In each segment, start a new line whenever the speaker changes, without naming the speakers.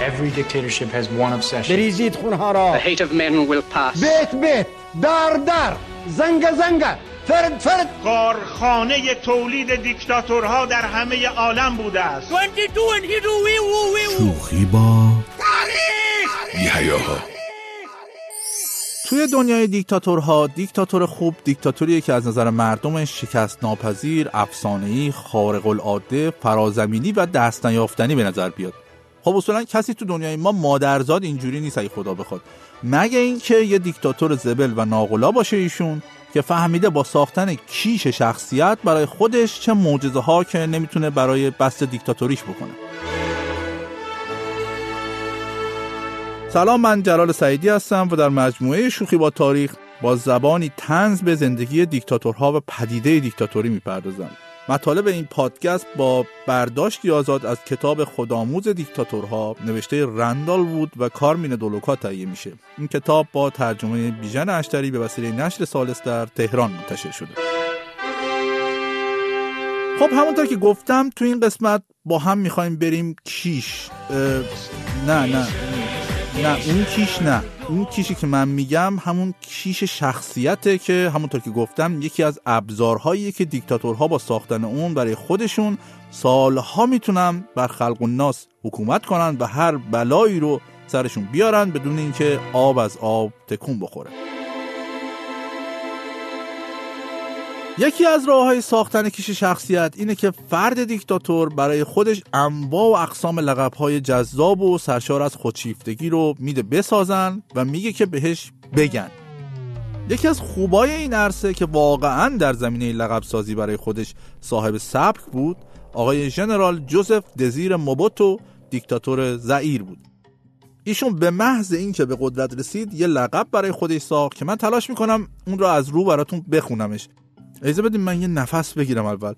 Every dictatorship has one obsession.
بریزید خونها را.
The hate of men will pass.
بیت بیت در در. زنگ زنگ. فرد فرد.
کارخانه تولید دیکتاتورها در همه عالم بوده است.
شوخی با یحیاها توی دنیای دیکتاتورها دیکتاتور خوب دیکتاتوریه که از نظر مردمش شکست ناپذیر، افسانه‌ای، خارق العاده، فرازمینی و دست نیافتنی به نظر بیاد. خب اصولا کسی تو دنیای ما مادرزاد اینجوری نیست اگه خدا بخواد. مگه اینکه یه دیکتاتور زبل و ناقلا باشه ایشون که فهمیده با ساختن کیش شخصیت برای خودش چه معجزه ها که نمی‌تونه برای بست دیکتاتوریش بکنه. سلام من جلال سعیدی هستم و در مجموعه شوخی با تاریخ با زبانی تنز به زندگی دیکتاتورها و پدیده دیکتاتوری می‌پردازم مطالب این پادکست با برداشتی آزاد از کتاب خودآموز دیکتاتورها نوشته رندال وود و کارمین دولوکا تهیه میشه. این کتاب با ترجمه بیژن اشتری به وسیله نشر سالس در تهران منتشر شده. خب همونطور که گفتم تو این قسمت با هم می‌خوایم بریم کیش نه نه نه اون کیش نه. اون کیشی که من میگم همون کیش شخصیته که همونطور که گفتم یکی از ابزارهایی که دیکتاتورها با ساختن اون برای خودشون سالها می‌تونن بر خلق و ناس حکومت کنن و هر بلایی رو سرشون بیارن بدون اینکه آب از آب تکون بخوره. یکی از راه های ساختن کیش شخصیت اینه که فرد دیکتاتور برای خودش انواع و اقسام لقب های جذاب و سرشار از خودشیفتگی رو میده بسازن و میگه که بهش بگن. یکی از خوبای این عرصه که واقعا در زمینه لقب سازی برای خودش صاحب سبک بود آقای ژنرال جوزف دزیر موبوتو دیکتاتور زعیر بود. ایشون به محض اینکه به قدرت رسید یه لقب برای خودش ساخت که من تلاش می‌کنم اون رو از رو براتون بخونمش. اجازه بدیم من یه نفس بگیرم اول.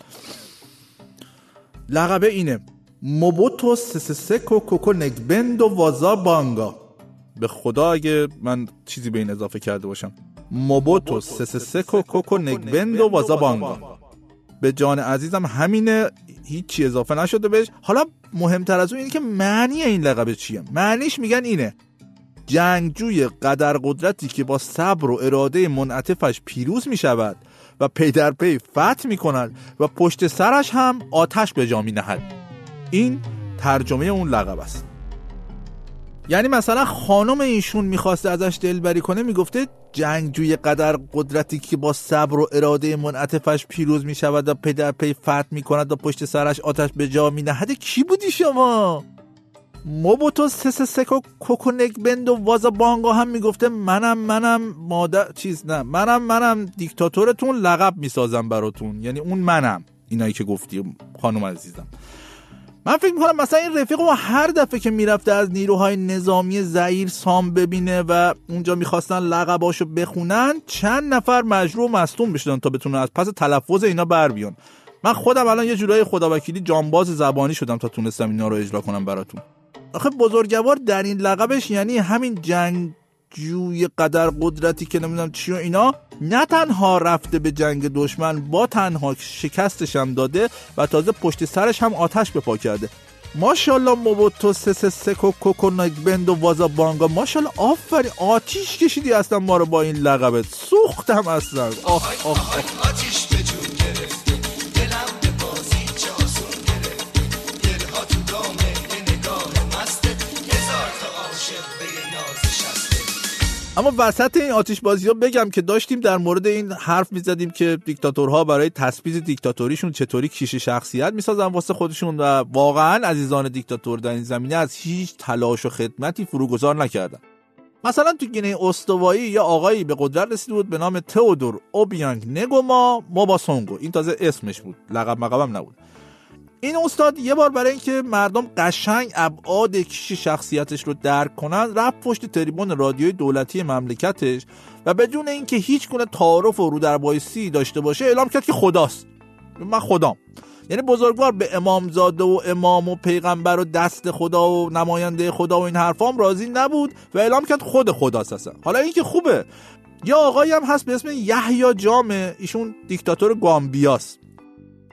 لقبه اینه. موبوتو سسسکو کوکو نگبند و وازا بانگا. به خدا اگه من چیزی به این اضافه کرده باشم. موبوتو سسسکو کوکو نگبند و وازا بانگا. به جان عزیزم همینه. هیچی اضافه نشده بهش. حالا مهمتر از اون اینه که معنی این لقبه چیه؟ معنیش میگن اینه. جنگجوی قدر قدرتی که با صبر و اراده منعطفش پیروز می‌شود. و پی در پی فتح می کند و پشت سرش هم آتش به جا می نهد این ترجمه اون لقب است. یعنی مثلا خانم ایشون می‌خواسته ازش دلبری کنه می‌گفته جنگجوی قدر قدرتی که با صبر و اراده منعطفش پیروز می شود و پی در پی فتح می کند و پشت سرش آتش به جا می نهد کی بودی شما؟ موبوتو کوکونک بند و وازا بانگا هم می‌گفته منم منم مادر چیز نه منم منم دیکتاتورتون لقب می‌سازم براتون. یعنی اون منم. اینایی که گفتی خانم عزیزم. من فکر می‌کنم مثلا این رفیق ما هر دفعه که می‌رفته از نیروهای نظامی زعیر سام ببینه و اونجا می‌خواستن لقباشو بخونن چند نفر مجروع و مصدوم بشدن تا بتونن از پس تلفظ اینا بر بیان. من خودم الان یه جورای خداوکیلی جانباز زبانی شدم تا تونستم اینا رو اجرا کنم براتون. آخه بزرگوار در این لقبش یعنی همین جنگ جوی قدر قدرتی که نمی‌دونم چی و اینا نه تنها رفته به جنگ دشمن با تنها شکستش هم داده و تازه پشت سرش هم آتش به پا کرده. ماشاءالله موبوتو سس سکو کوکو بند و وازا بانگا. ماشاءالله آفرین آتیش کشیدی اصلا ما رو با این لقبت. سوختم اصلا. آخ آخ, آخ. اما وسط این آتیش بازی ها بگم که داشتیم در مورد این حرف می‌زدیم که دیکتاتورها برای تثبیت دیکتاتوریشون چطوری کیش شخصیت می‌سازن واسه خودشون و واقعا عزیزان دیکتاتور در این زمینه از هیچ تلاش و خدمتی فروگذار نکردن. مثلا تو گینه استوایی یا آقایی به قدرت رسیده بود به نام تئودور اوبیانگ نگوما موباسونگو این تازه اسمش بود. لقب مقبم نبود. این استاد یه بار برای اینکه مردم قشنگ ابعاد کشی شخصیتش رو درک کنن رفت پشت تریبون رادیوی دولتی مملکتش و بدون اینکه هیچ گونه تعارف و رو در بایسی داشته باشه اعلام کرد که خداست. من خدام. یعنی بزرگوار به امامزاده و امام و پیغمبر و دست خدا و نماینده خدا و این حرفام راضی نبود و اعلام کرد خود خداست هستن حالا این که خوبه. یا آقایی هم هست به اسم یحیی جامه ایشون دیکتاتور گامبیاست.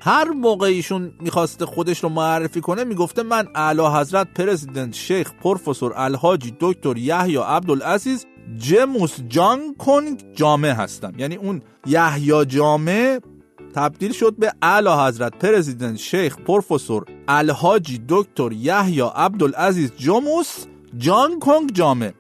هر موقع ایشون می‌خواسته خودش رو معرفی کنه می‌گفته من اعلی حضرت پرزیدنت شیخ پروفسور الحاجی دکتر یحیی عبدالعزیز جموس جان کنگ جامع هستم. یعنی اون یحیی جامع تبدیل شد به اعلی حضرت پرزیدنت شیخ پروفسور الحاجی دکتر یحیی عبدالعزیز جموس جان کنگ جامع.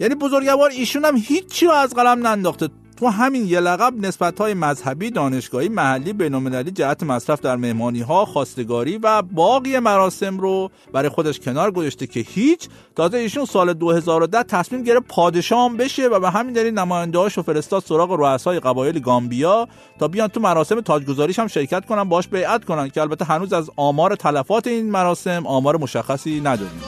یعنی بزرگوار ایشون هم هیچی رو از قلم ننداخته. تو همین یه لقب نسبت های مذهبی دانشگاهی محلی بینالمللی جهت مصرف در مهمانی ها خواستگاری و باقی مراسم رو برای خودش کنار گذاشته که هیچ. تازه ایشون سال 2010 تصمیم گرفت پادشاه بشه و به همین دلیل نماینده هاشو فرستاد سراغ رؤسای قبایل گامبیا تا بیان تو مراسم تاجگذاریش هم شرکت کنن باش بیعت کنن که البته هنوز از آمار تلفات این مراسم آمار مشخصی نداریم.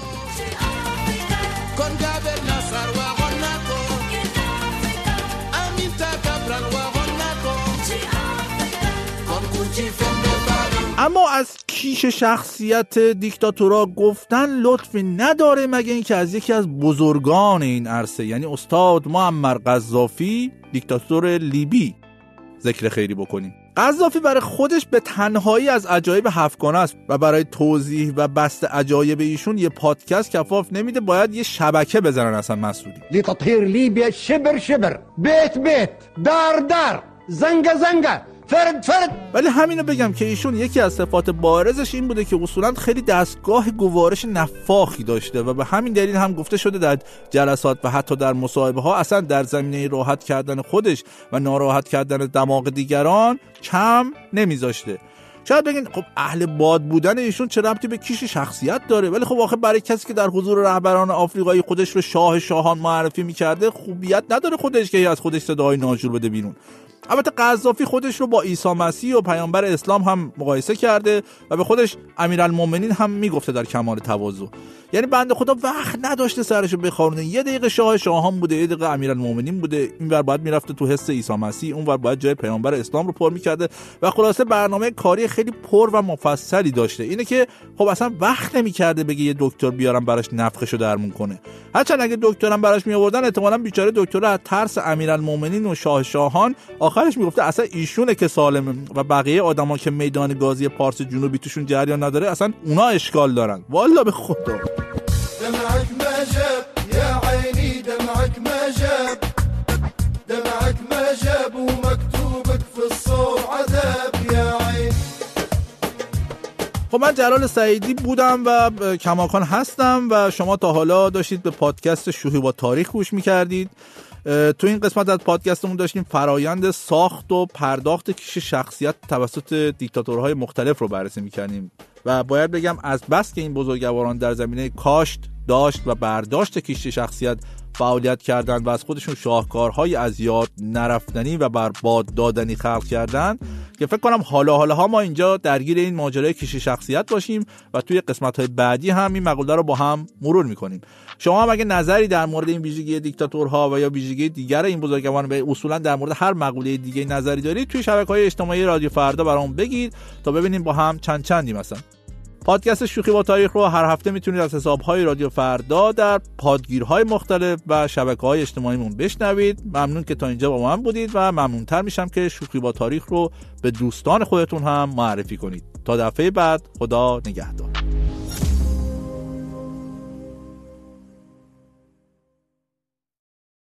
اما از کیش شخصیت دیکتاتورا گفتن لطفی نداره مگه اینکه از یکی از بزرگان این عرصه یعنی استاد معمر قذافی دیکتاتور لیبی ذکر خیری بکنیم. قذافی برای خودش به تنهایی از عجایب هفتگانه است و برای توضیح و بست عجایب ایشون یه پادکست کفاف نمیده باید یه شبکه بزنن اصلا مسئولی
لتطهير ليبيا شبر شبر. بيت بيت دار دار زنقة زنقة فرد فرد.
ولی همینو بگم که ایشون یکی از صفات بارزش این بوده که اصولا خیلی دستگاه گوارش نفاخی داشته و به همین دلیل هم گفته شده در جلسات و حتی در مصاحبه ها اصلا در زمینه راحت کردن خودش و ناراحت کردن دماغ دیگران کم نمیذاشته. شاید بگین خب اهل باد بودن ایشون چه ربطی به کیش شخصیت داره؟ ولی خب آخه برای کسی که در حضور رهبران آفریقایی خودش رو شاه شاهان معرفی می‌کرده خوبیت نداره خودش که از خودش صدای ناجور بده بیرون. البته قذافی خودش رو با عیسی مسیح و پیامبر اسلام هم مقایسه کرده و به خودش امیرالمومنین هم می‌گفته در کمال تواضع. یعنی بنده خدا وقت نداشته سرشو بخارونه. یه دقیقه شاه شاهان بوده یه دقیقه امیرالمومنین بوده. اینور باید می‌رفته تو حس عیسی مسیح اونور باید جای پیامبر اسلام رو پر می‌کرده. و خلاصه برنامه کاری خیلی پر و مفصلی داشته. اینه که خب اصلا وقت نمی‌کرده بگه یه دکتر بیارم براش نفخشو درمون کنه. هرچند اگه دکترم براش می آوردن احتمالاً بیچاره دکتر از ترس امیرالمومنین و شاه شاهان آخرش می‌گفته اصلا ایشونه که سالمه و بقیه آدما که میدان گازی پارس جنوبی توشون جریان نداره اصلا اونا اشکال دارن. والا به خدا.
دمعك يا عيني دمعك دمعك ومكتوبك في الصور عذاب يا عين
خب من جلال سعیدی بودم و کماکان هستم و شما تا حالا داشتید به پادکست شوخی با تاریخ گوش می‌کردید. تو این قسمت از پادکستمون داشتیم فرایند ساخت و پرداخت کیش شخصیت توسط دیکتاتورهای مختلف رو بررسی می‌کردیم. و باید بگم از بس که این بزرگواران در زمینه کاشت داشت و برداشت کیش شخصیت فعالیت کردند و از خودشون شاهکارهای از یاد نرفتنی و بر باد دادنی خلق کردند که فکر کنم حالا حالا ها ما اینجا درگیر این ماجرای کیش شخصیت باشیم و توی قسمت های بعدی هم این مقوله رو با هم مرور می‌کنیم. شما هم اگه نظری در مورد این ویژگی دیکتاتورها و یا ویژگی دیگر این بزرگواران به اصولا در مورد هر مقوله دیگه نظری دارید توی شبکه های اجتماعی رادیو فردا برام بگید تا ببینیم با هم چند چندی مثلا. پادکست شوخی با تاریخ رو هر هفته می‌تونید از حسابهای رادیو فردا در پادگیرهای مختلف و شبکه های اجتماعیمون بشنوید. ممنون که تا اینجا با من بودید و ممنونتر میشم که شوخی با تاریخ رو به دوستان خودتون هم معرفی کنید. تا دفعه بعد خدا نگهدار.